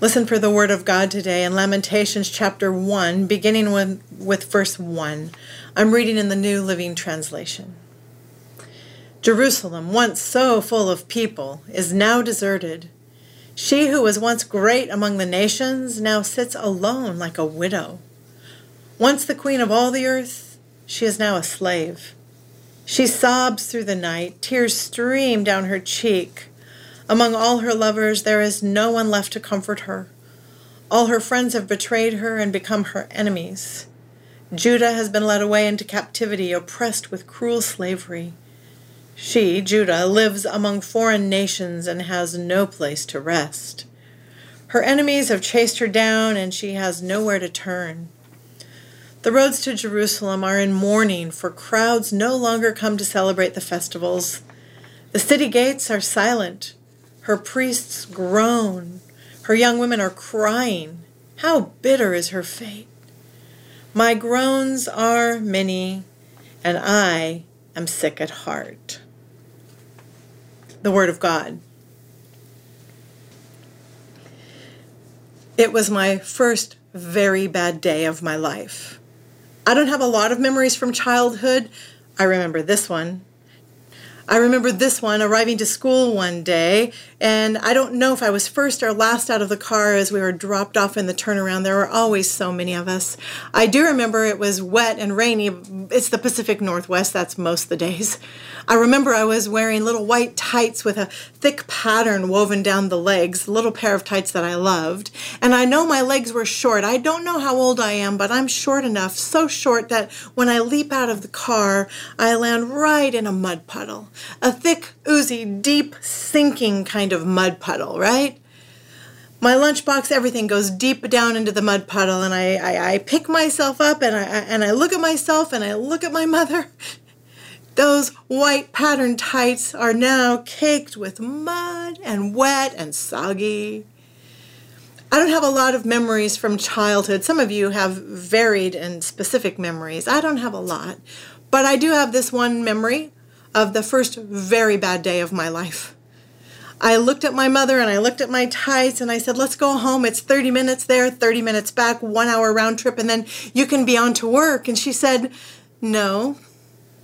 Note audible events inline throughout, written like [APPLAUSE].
Listen for the word of God today in Lamentations chapter 1, beginning with, with verse 1. I'm reading in the New Living Translation. Jerusalem, once so full of people, is now deserted. She who was once great among the nations now sits alone like a widow. Once the queen of all the earth, she is now a slave. She sobs through the night, tears stream down her cheek. Among all her lovers, there is no one left to comfort her. All her friends have betrayed her and become her enemies. Judah has been led away into captivity, oppressed with cruel slavery. She, Judah, lives among foreign nations and has no place to rest. Her enemies have chased her down, and she has nowhere to turn. The roads to Jerusalem are in mourning, for crowds no longer come to celebrate the festivals. The city gates are silent. Her priests groan. Her young women are crying. How bitter is her fate! My groans are many, and I am sick at heart the Word of God. It was my first very bad day of my life. I don't have a lot of memories from childhood. I remember this one. I remember this one arriving to school one day, and I don't know if I was first or last out of the car as we were dropped off in the turnaround. There were always so many of us. I do remember it was wet and rainy. It's the Pacific Northwest, that's most of the days. I remember I was wearing little white tights with a thick pattern woven down the legs, a little pair of tights that I loved. And I know my legs were short. I don't know how old I am, but I'm short enough, so short that when I leap out of the car, I land right in a mud puddle. A thick, oozy, deep, sinking kind of mud puddle, right? my lunchbox, everything goes deep down into the mud puddle, and I, I, I, pick myself up and I and I look at myself and I look at my mother, [LAUGHS] those white patterned tights are now caked with mud and wet and soggy. I don't have a lot of memories from childhood. Some of you have varied and specific memories. I don't have a lot. But I do have this one memory of the first very bad day of my life. I looked at my mother and I looked at my tights and I said, let's go home. It's 30 minutes there, 30 minutes back, one hour round trip, and then you can be on to work. And she said, no,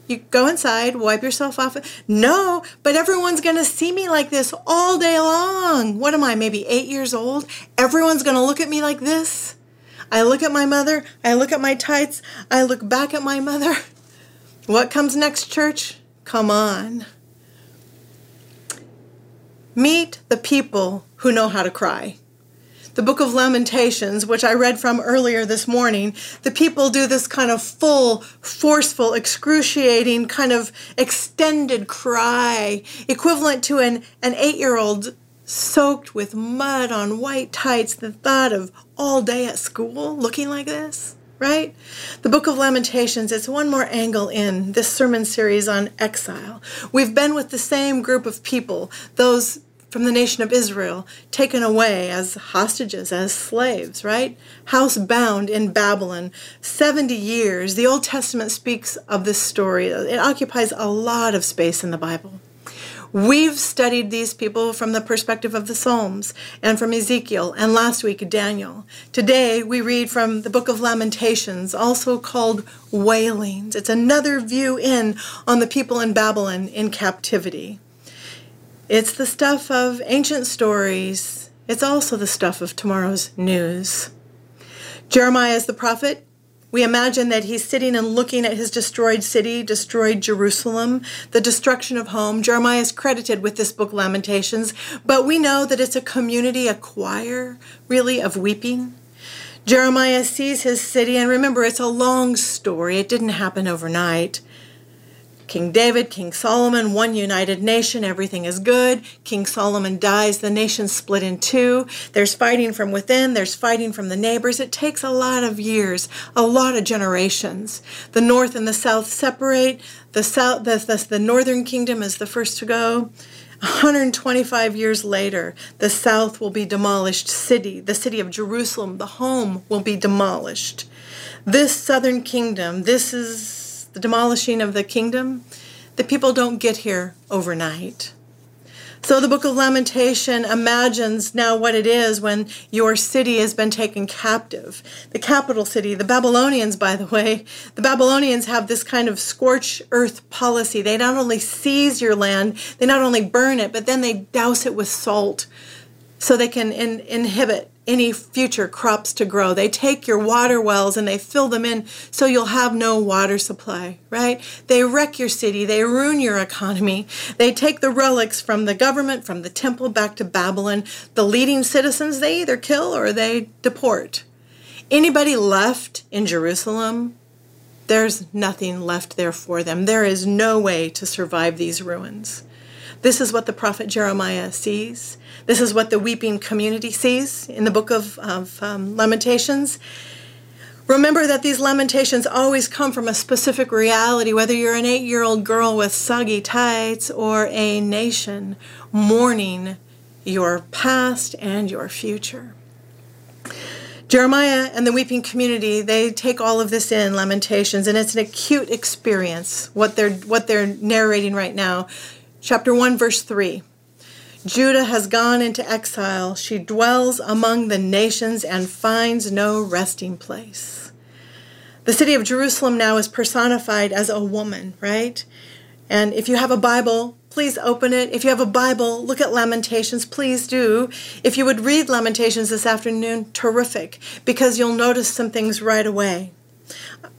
you go inside, wipe yourself off. No, but everyone's going to see me like this all day long. What am I, maybe eight years old? Everyone's going to look at me like this. I look at my mother, I look at my tights, I look back at my mother. [LAUGHS] What comes next, church? Come on. Meet the people who know how to cry the book of Lamentations, which I read from earlier this morning, the people do this kind of full, forceful, excruciating, kind of extended cry, equivalent to an, an eight year old soaked with mud on white tights, the thought of all day at school looking like this, right? The book of Lamentations, it's one more angle in this sermon series on exile. We've been with the same group of people, those from the nation of Israel, taken away as hostages, as slaves, right? Housebound in Babylon, 70 years. The Old Testament speaks of this story. It occupies a lot of space in the Bible. We've studied these people from the perspective of the Psalms and from Ezekiel, and last week, Daniel. Today, we read from the book of Lamentations, also called Wailings. It's another view in on the people in Babylon in captivity. It's the stuff of ancient stories. It's also the stuff of tomorrow's news. Jeremiah is the prophet. We imagine that he's sitting and looking at his destroyed city, destroyed Jerusalem, the destruction of home. Jeremiah is credited with this book, Lamentations, but we know that it's a community, a choir, really, of weeping. Jeremiah sees his city, and remember, it's a long story. It didn't happen overnight. King David, King Solomon, one united nation, everything is good. King Solomon dies, the nation split in two. There's fighting from within, there's fighting from the neighbors. It takes a lot of years, a lot of generations. The north and the south separate. The south the, the, the northern kingdom is the first to go. 125 years later, the south will be demolished city, the city of Jerusalem, the home will be demolished. This southern kingdom, this is the demolishing of the kingdom, the people don't get here overnight. So the book of Lamentation imagines now what it is when your city has been taken captive. The capital city, the Babylonians, by the way, the Babylonians have this kind of scorch earth policy. They not only seize your land, they not only burn it, but then they douse it with salt so they can in, inhibit any future crops to grow. They take your water wells and they fill them in so you'll have no water supply, right? They wreck your city, they ruin your economy. They take the relics from the government, from the temple back to Babylon. The leading citizens they either kill or they deport. Anybody left in Jerusalem, there's nothing left there for them. There is no way to survive these ruins. This is what the prophet Jeremiah sees. This is what the weeping community sees in the book of, of um, Lamentations. Remember that these lamentations always come from a specific reality, whether you're an eight year old girl with soggy tights or a nation mourning your past and your future. Jeremiah and the weeping community, they take all of this in, Lamentations, and it's an acute experience, what they're, what they're narrating right now. Chapter 1, verse 3. Judah has gone into exile. She dwells among the nations and finds no resting place. The city of Jerusalem now is personified as a woman, right? And if you have a Bible, please open it. If you have a Bible, look at Lamentations, please do. If you would read Lamentations this afternoon, terrific, because you'll notice some things right away.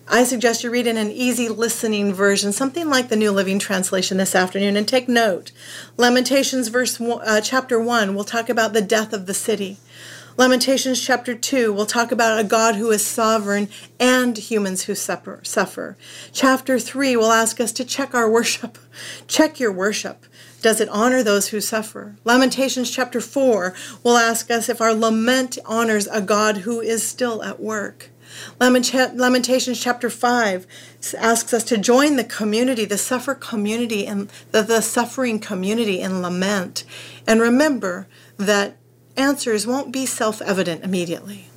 I suggest you read in an easy listening version, something like the New Living Translation this afternoon, and take note. Lamentations verse uh, chapter 1 will talk about the death of the city. Lamentations chapter 2 will talk about a God who is sovereign and humans who suffer. suffer. Chapter 3 will ask us to check our worship. [LAUGHS] Check your worship. Does it honor those who suffer? Lamentations chapter 4 will ask us if our lament honors a God who is still at work. Lamentations chapter 5 asks us to join the community, the suffer community, and the, the suffering community in lament. And remember that answers won't be self evident immediately.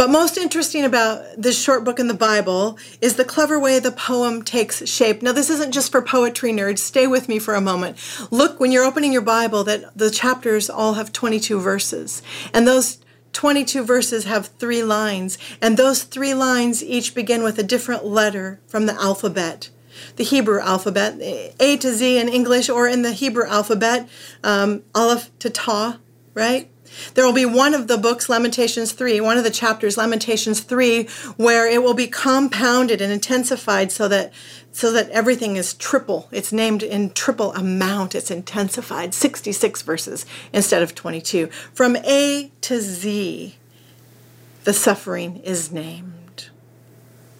But most interesting about this short book in the Bible is the clever way the poem takes shape. Now, this isn't just for poetry nerds. Stay with me for a moment. Look, when you're opening your Bible, that the chapters all have 22 verses. And those 22 verses have three lines, and those three lines each begin with a different letter from the alphabet. The Hebrew alphabet, A to Z in English, or in the Hebrew alphabet, um, Aleph to Ta, right? There will be one of the books, Lamentations 3, one of the chapters, Lamentations 3, where it will be compounded and intensified so that so that everything is triple. It's named in triple amount. It's intensified, 66 verses instead of 22. From A to Z, the suffering is named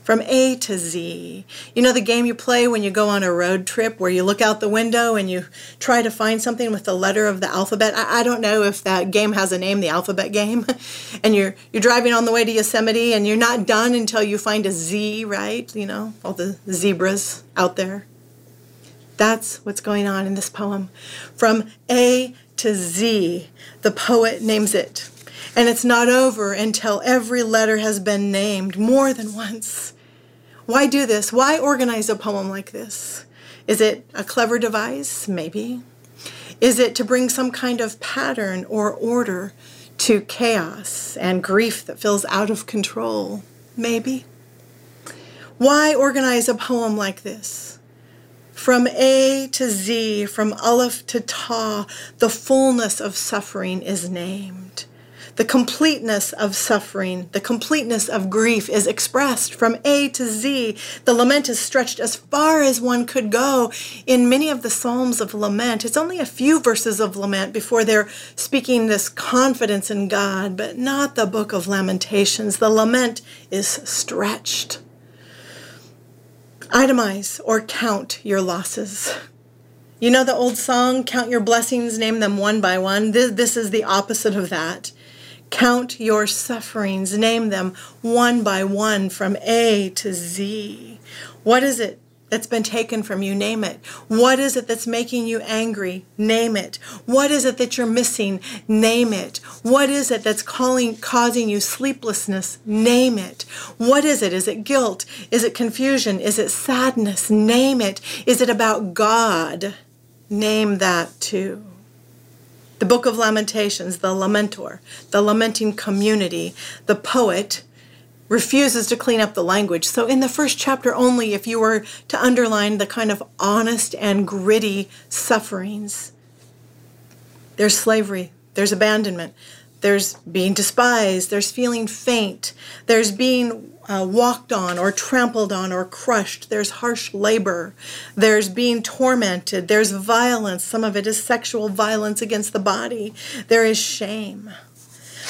from A to Z. You know the game you play when you go on a road trip where you look out the window and you try to find something with the letter of the alphabet? I, I don't know if that game has a name, the alphabet game. [LAUGHS] and you're you're driving on the way to Yosemite and you're not done until you find a Z, right? You know, all the zebras out there. That's what's going on in this poem. From A to Z, the poet names it. And it's not over until every letter has been named more than once. Why do this? Why organize a poem like this? Is it a clever device? Maybe. Is it to bring some kind of pattern or order to chaos and grief that feels out of control? Maybe. Why organize a poem like this? From A to Z, from Aleph to Ta, the fullness of suffering is named. The completeness of suffering, the completeness of grief is expressed from A to Z. The lament is stretched as far as one could go in many of the Psalms of lament. It's only a few verses of lament before they're speaking this confidence in God, but not the book of Lamentations. The lament is stretched. Itemize or count your losses. You know the old song, Count Your Blessings, Name Them One by One? This, this is the opposite of that. Count your sufferings, name them one by one from A to Z. What is it that's been taken from you? Name it. What is it that's making you angry? Name it. What is it that you're missing? Name it. What is it that's calling, causing you sleeplessness? Name it. What is it? Is it guilt? Is it confusion? Is it sadness? Name it. Is it about God? name that too. The Book of Lamentations, the lamentor, the lamenting community, the poet refuses to clean up the language. So, in the first chapter only, if you were to underline the kind of honest and gritty sufferings, there's slavery, there's abandonment, there's being despised, there's feeling faint, there's being uh, walked on or trampled on or crushed, there's harsh labor, there's being tormented, there's violence. Some of it is sexual violence against the body, there is shame.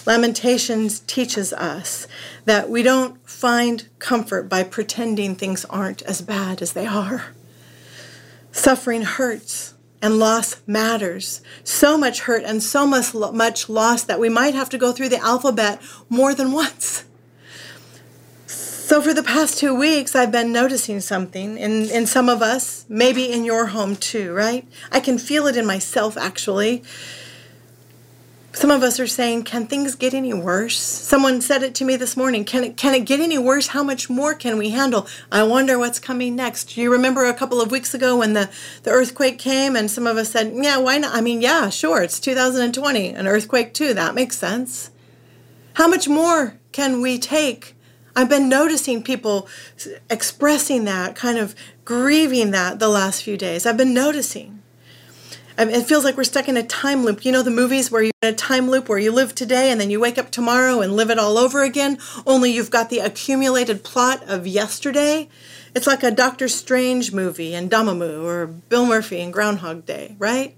Lamentations teaches us that we don't find comfort by pretending things aren't as bad as they are. Suffering hurts and loss matters. So much hurt and so much, much loss that we might have to go through the alphabet more than once. So, for the past two weeks, I've been noticing something in, in some of us, maybe in your home too, right? I can feel it in myself actually. Some of us are saying, can things get any worse? Someone said it to me this morning. Can it, can it get any worse? How much more can we handle? I wonder what's coming next. Do you remember a couple of weeks ago when the, the earthquake came and some of us said, yeah, why not? I mean, yeah, sure, it's 2020, an earthquake too. That makes sense. How much more can we take? I've been noticing people expressing that, kind of grieving that the last few days. I've been noticing it feels like we're stuck in a time loop. You know the movies where you're in a time loop where you live today and then you wake up tomorrow and live it all over again, only you've got the accumulated plot of yesterday. It's like a Doctor Strange movie and Dormammu or Bill Murphy and Groundhog Day, right?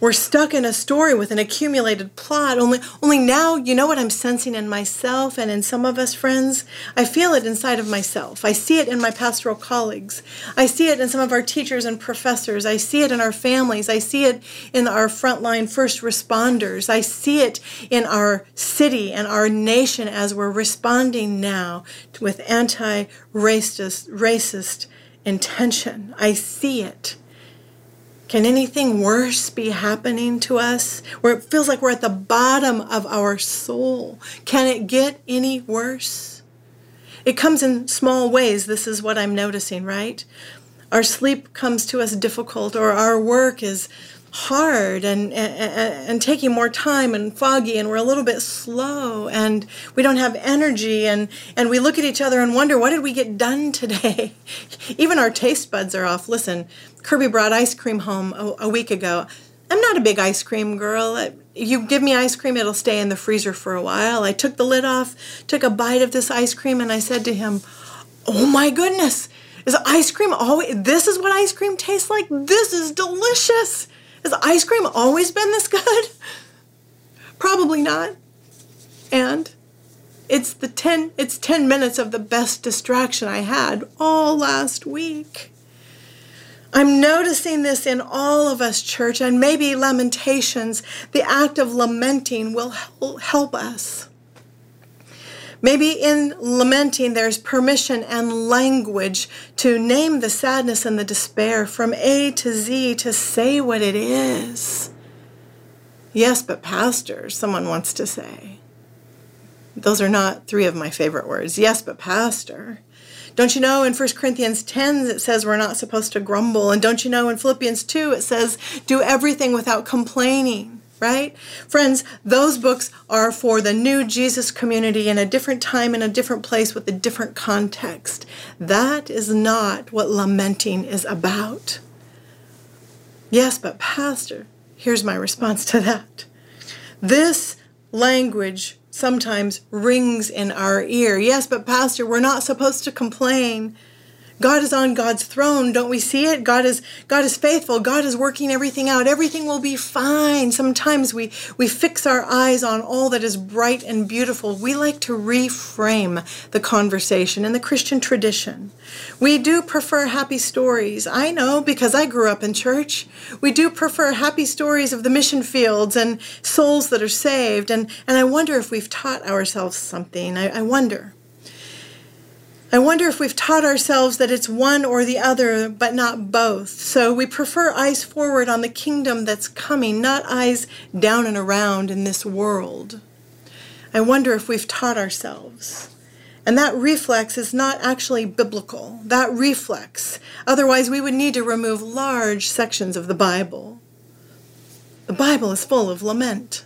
We're stuck in a story with an accumulated plot only only now you know what i'm sensing in myself and in some of us friends? I feel it inside of myself. I see it in my pastoral colleagues. I see it in some of our teachers and professors. I see it in our families. I see it in our frontline first responders. I see it in our city and our nation as we're responding now with anti-racist racist intention. I see it can anything worse be happening to us where it feels like we're at the bottom of our soul? Can it get any worse? It comes in small ways. This is what I'm noticing, right? Our sleep comes to us difficult, or our work is hard and, and, and taking more time and foggy and we're a little bit slow and we don't have energy and and we look at each other and wonder what did we get done today? [LAUGHS] Even our taste buds are off. Listen kirby brought ice cream home a, a week ago. I'm not a big ice cream girl. If you give me ice cream it'll stay in the freezer for a while. I took the lid off took a bite of this ice cream and i said to him oh my goodness is ice cream always this is what ice cream tastes like? This is delicious has ice cream always been this good? Probably not. And it's the 10 it's 10 minutes of the best distraction I had all last week. I'm noticing this in all of us, church, and maybe lamentations, the act of lamenting will help us. Maybe in lamenting, there's permission and language to name the sadness and the despair from A to Z to say what it is. Yes, but Pastor, someone wants to say. Those are not three of my favorite words. Yes, but Pastor. Don't you know in 1 Corinthians 10 it says we're not supposed to grumble? And don't you know in Philippians 2 it says do everything without complaining? Right? Friends, those books are for the new Jesus community in a different time, in a different place, with a different context. That is not what lamenting is about. Yes, but Pastor, here's my response to that. This language sometimes rings in our ear. Yes, but Pastor, we're not supposed to complain. God is on God's throne. Don't we see it? God is God is faithful. God is working everything out. Everything will be fine. Sometimes we we fix our eyes on all that is bright and beautiful. We like to reframe the conversation in the Christian tradition. We do prefer happy stories. I know because I grew up in church. We do prefer happy stories of the mission fields and souls that are saved. And, and I wonder if we've taught ourselves something. I, I wonder. I wonder if we've taught ourselves that it's one or the other, but not both. So we prefer eyes forward on the kingdom that's coming, not eyes down and around in this world. I wonder if we've taught ourselves. And that reflex is not actually biblical. That reflex. Otherwise, we would need to remove large sections of the Bible. The Bible is full of lament.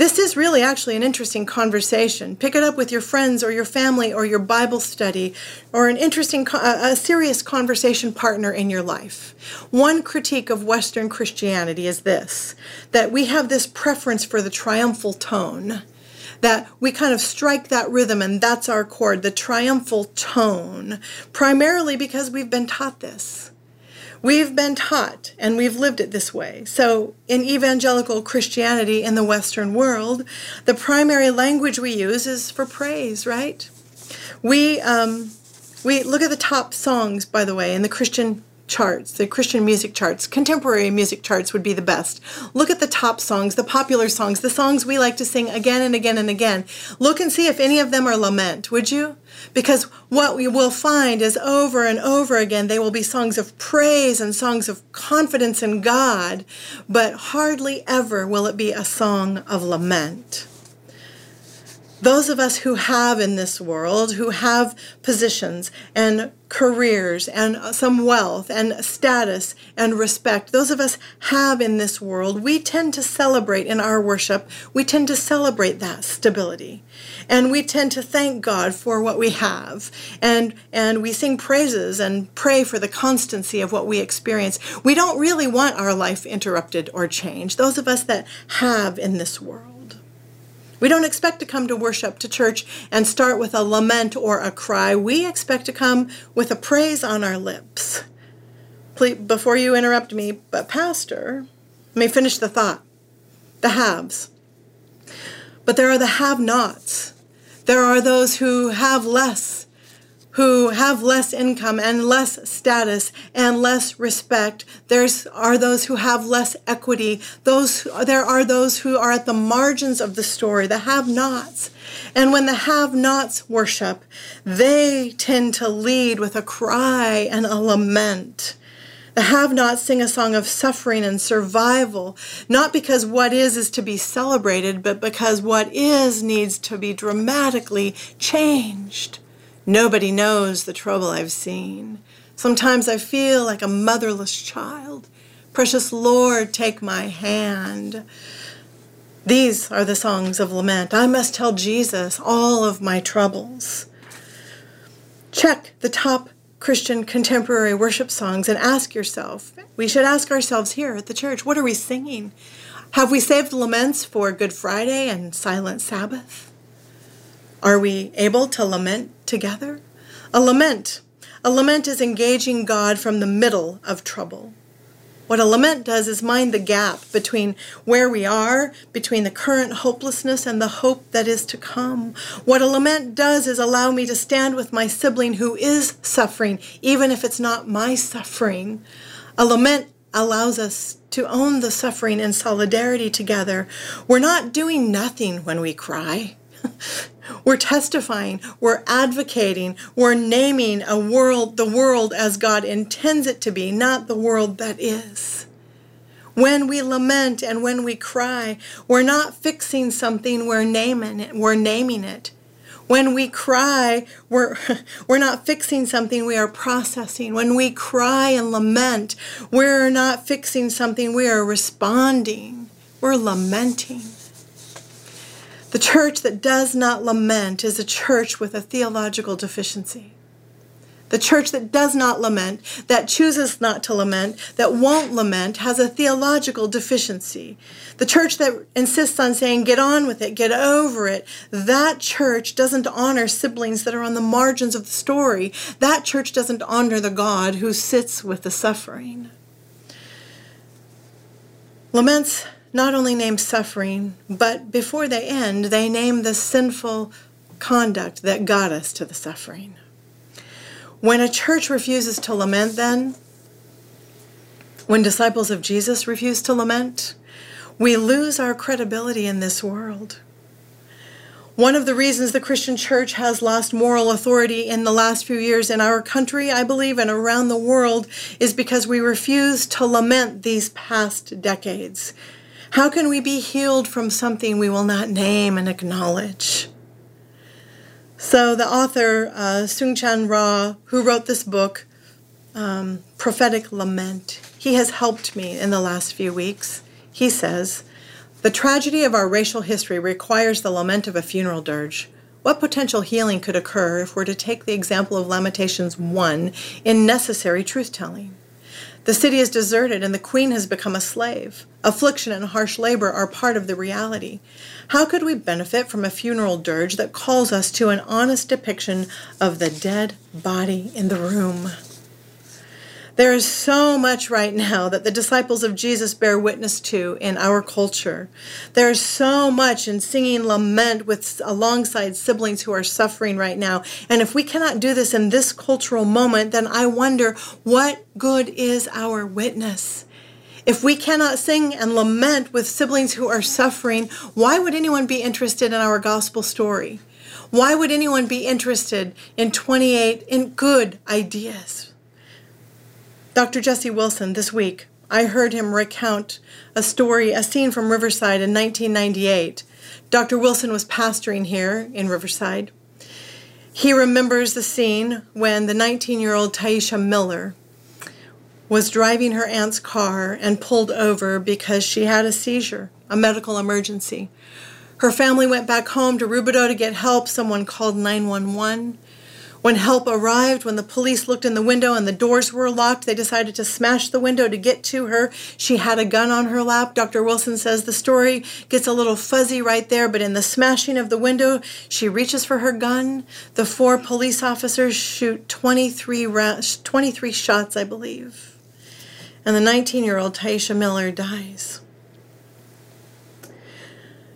This is really actually an interesting conversation. Pick it up with your friends or your family or your Bible study or an interesting, a serious conversation partner in your life. One critique of Western Christianity is this that we have this preference for the triumphal tone that we kind of strike that rhythm and that's our chord, the triumphal tone, primarily because we've been taught this. We've been taught and we've lived it this way. So, in evangelical Christianity in the Western world, the primary language we use is for praise, right? We, um, we look at the top songs, by the way, in the Christian charts, the Christian music charts, contemporary music charts would be the best. Look at the top songs, the popular songs, the songs we like to sing again and again and again. Look and see if any of them are lament, would you? Because what we will find is over and over again, they will be songs of praise and songs of confidence in God, but hardly ever will it be a song of lament those of us who have in this world, who have positions and careers and some wealth and status and respect, those of us have in this world, we tend to celebrate in our worship, we tend to celebrate that stability. And we tend to thank God for what we have. And, and we sing praises and pray for the constancy of what we experience. We don't really want our life interrupted or changed, those of us that have in this world. We don't expect to come to worship to church and start with a lament or a cry. We expect to come with a praise on our lips. Please, before you interrupt me, but Pastor, let me finish the thought. The haves. But there are the have nots. There are those who have less who have less income and less status and less respect. There's are those who have less equity. Those there are those who are at the margins of the story, the have-nots. And when the have-nots worship, they tend to lead with a cry and a lament. The have-nots sing a song of suffering and survival, not because what is is to be celebrated, but because what is needs to be dramatically changed. Nobody knows the trouble I've seen. Sometimes I feel like a motherless child. Precious Lord, take my hand. These are the songs of lament. I must tell Jesus all of my troubles. Check the top Christian contemporary worship songs and ask yourself, we should ask ourselves here at the church, what are we singing? Have we saved laments for Good Friday and Silent Sabbath? Are we able to lament together? A lament. A lament is engaging God from the middle of trouble. What a lament does is mind the gap between where we are, between the current hopelessness and the hope that is to come. What a lament does is allow me to stand with my sibling who is suffering, even if it's not my suffering. A lament allows us to own the suffering in solidarity together. We're not doing nothing when we cry. [LAUGHS] We're testifying, we're advocating, we're naming a world, the world as God intends it to be, not the world that is. When we lament and when we cry, we're not fixing something, we're naming it, we're naming it. When we cry, we're, [LAUGHS] we're not fixing something, we are processing. When we cry and lament, we're not fixing something, we are responding. We're lamenting. The church that does not lament is a church with a theological deficiency. The church that does not lament, that chooses not to lament, that won't lament, has a theological deficiency. The church that insists on saying, get on with it, get over it, that church doesn't honor siblings that are on the margins of the story. That church doesn't honor the God who sits with the suffering. Laments not only name suffering, but before they end, they name the sinful conduct that got us to the suffering. When a church refuses to lament, then, when disciples of Jesus refuse to lament, we lose our credibility in this world. One of the reasons the Christian church has lost moral authority in the last few years in our country, I believe, and around the world, is because we refuse to lament these past decades how can we be healed from something we will not name and acknowledge? So, the author, uh, Soong-Chan Rah, who wrote this book, um, Prophetic Lament, he has helped me in the last few weeks. He says, The tragedy of our racial history requires the lament of a funeral dirge. What potential healing could occur if we're to take the example of Lamentations 1 in necessary truth telling? The city is deserted and the queen has become a slave. Affliction and harsh labor are part of the reality. How could we benefit from a funeral dirge that calls us to an honest depiction of the dead body in the room? There is so much right now that the disciples of Jesus bear witness to in our culture. There is so much in singing lament with alongside siblings who are suffering right now. And if we cannot do this in this cultural moment, then I wonder what good is our witness? If we cannot sing and lament with siblings who are suffering, why would anyone be interested in our gospel story? Why would anyone be interested in 28 in good ideas? Dr. Jesse Wilson, this week, I heard him recount a story, a scene from Riverside in 1998. Dr. Wilson was pastoring here in Riverside. He remembers the scene when the 19 year old Tyisha Miller was driving her aunt's car and pulled over because she had a seizure, a medical emergency. Her family went back home to Rubidoux to get help. Someone called 911. When help arrived, when the police looked in the window and the doors were locked, they decided to smash the window to get to her. She had a gun on her lap. Dr. Wilson says the story gets a little fuzzy right there, but in the smashing of the window, she reaches for her gun. The four police officers shoot 23, ra- 23 shots, I believe. And the 19 year old Tyisha Miller dies.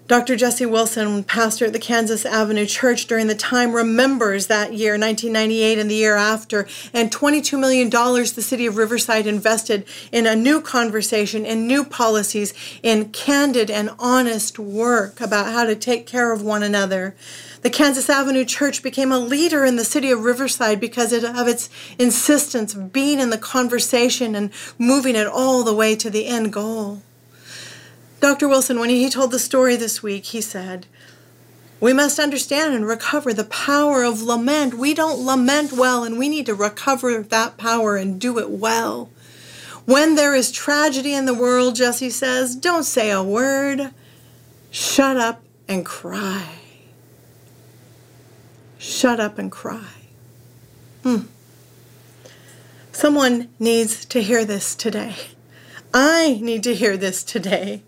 Dr. Jesse Wilson, pastor at the Kansas Avenue Church during the time, remembers that year, 1998, and the year after, and $22 million the city of Riverside invested in a new conversation, in new policies, in candid and honest work about how to take care of one another. The Kansas Avenue Church became a leader in the city of Riverside because of its insistence of being in the conversation and moving it all the way to the end goal. Dr. Wilson, when he told the story this week, he said, We must understand and recover the power of lament. We don't lament well, and we need to recover that power and do it well. When there is tragedy in the world, Jesse says, don't say a word. Shut up and cry. Shut up and cry. Hmm. Someone needs to hear this today. I need to hear this today.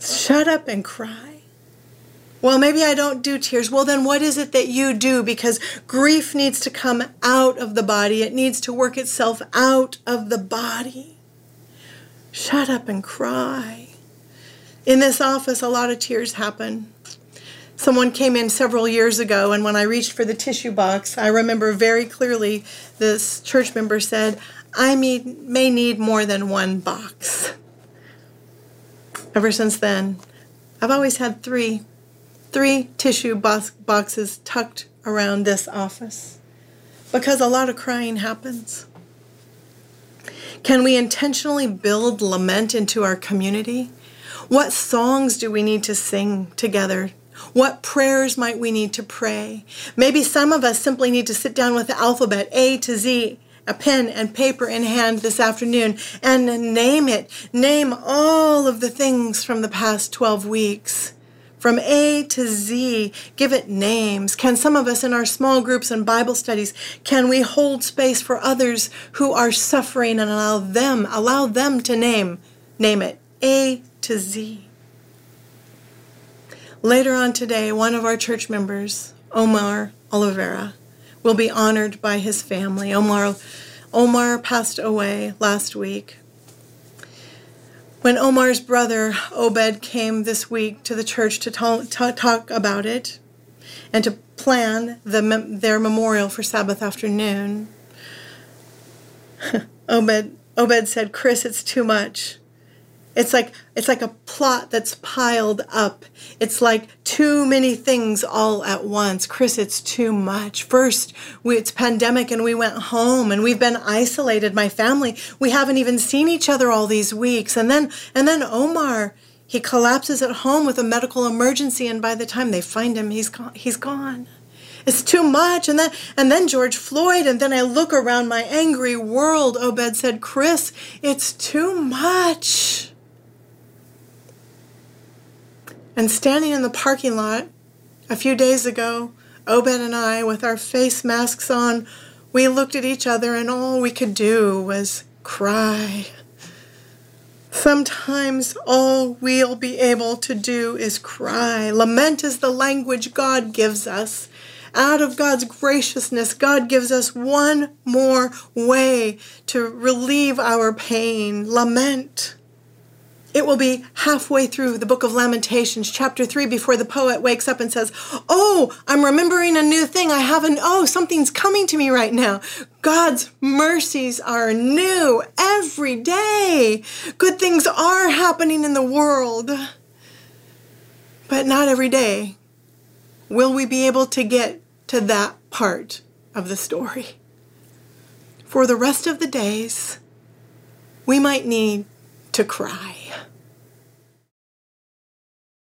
Shut up and cry. Well, maybe I don't do tears. Well, then what is it that you do? Because grief needs to come out of the body, it needs to work itself out of the body. Shut up and cry. In this office, a lot of tears happen. Someone came in several years ago, and when I reached for the tissue box, I remember very clearly this church member said, I may need more than one box. Ever since then, I've always had three, three tissue box boxes tucked around this office because a lot of crying happens. Can we intentionally build lament into our community? What songs do we need to sing together? What prayers might we need to pray? Maybe some of us simply need to sit down with the alphabet A to Z a pen and paper in hand this afternoon and name it. Name all of the things from the past 12 weeks. From A to Z, give it names. Can some of us in our small groups and Bible studies, can we hold space for others who are suffering and allow them, allow them to name, name it, A to Z. Later on today, one of our church members, Omar Oliveira, will be honored by his family. Omar, Omar passed away last week. When Omar's brother Obed came this week to the church to talk, talk about it and to plan the, their memorial for Sabbath afternoon, [LAUGHS] Obed, Obed said, Chris, it's too much. It's like it's like a plot that's piled up. It's like too many things all at once. Chris, it's too much. First, we, it's pandemic and we went home and we've been isolated. My family, we haven't even seen each other all these weeks. And then and then Omar, he collapses at home with a medical emergency and by the time they find him, he's gone, he's gone. It's too much. And then and then George Floyd, and then I look around my angry world. Obed said, Chris, it's too much. And standing in the parking lot a few days ago, Obed and I, with our face masks on, we looked at each other, and all we could do was cry. Sometimes all we'll be able to do is cry. Lament is the language God gives us. Out of God's graciousness, God gives us one more way to relieve our pain lament. It will be halfway through the book of Lamentations, chapter 3, before the poet wakes up and says, Oh, I'm remembering a new thing. I haven't, oh, something's coming to me right now. God's mercies are new every day. Good things are happening in the world. But not every day will we be able to get to that part of the story. For the rest of the days, we might need to cry.